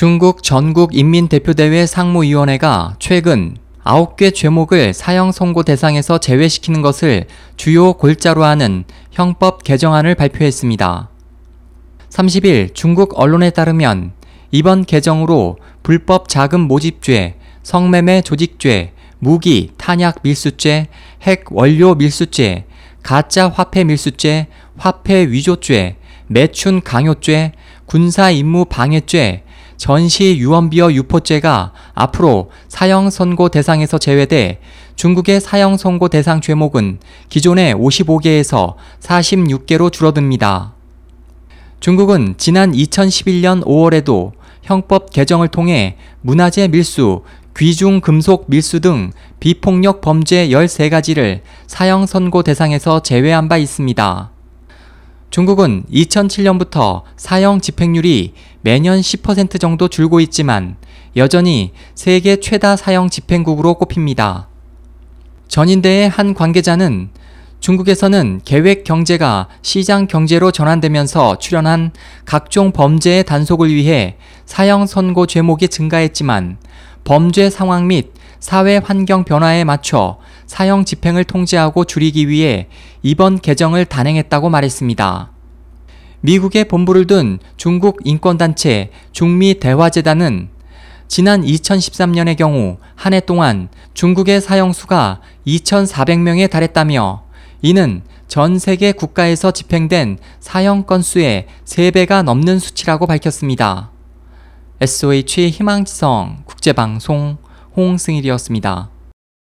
중국 전국 인민대표대회 상무위원회가 최근 9개 죄목을 사형 선고 대상에서 제외시키는 것을 주요 골자로 하는 형법 개정안을 발표했습니다. 30일 중국 언론에 따르면 이번 개정으로 불법 자금 모집죄, 성매매 조직죄, 무기, 탄약 밀수죄, 핵 원료 밀수죄, 가짜 화폐 밀수죄, 화폐 위조죄, 매춘 강요죄, 군사 임무 방해죄, 전시 유언비어 유포죄가 앞으로 사형 선고 대상에서 제외돼 중국의 사형 선고 대상 죄목은 기존의 55개에서 46개로 줄어듭니다. 중국은 지난 2011년 5월에도 형법 개정을 통해 문화재 밀수, 귀중 금속 밀수 등 비폭력 범죄 13가지를 사형 선고 대상에서 제외한 바 있습니다. 중국은 2007년부터 사형 집행률이 매년 10% 정도 줄고 있지만 여전히 세계 최다 사형 집행국으로 꼽힙니다. 전인대의 한 관계자는 중국에서는 계획 경제가 시장 경제로 전환되면서 출현한 각종 범죄의 단속을 위해 사형 선고 죄목이 증가했지만 범죄 상황 및 사회 환경 변화에 맞춰 사형 집행을 통제하고 줄이기 위해 이번 개정을 단행했다고 말했습니다. 미국의 본부를 둔 중국 인권단체 중미 대화재단은 지난 2013년의 경우 한 해 동안 중국의 사형수가 2,400명에 달했다며 이는 전 세계 국가에서 집행된 사형 건수의 3배가 넘는 수치라고 밝혔습니다. SOH 희망지성 국제방송 홍승일이었습니다.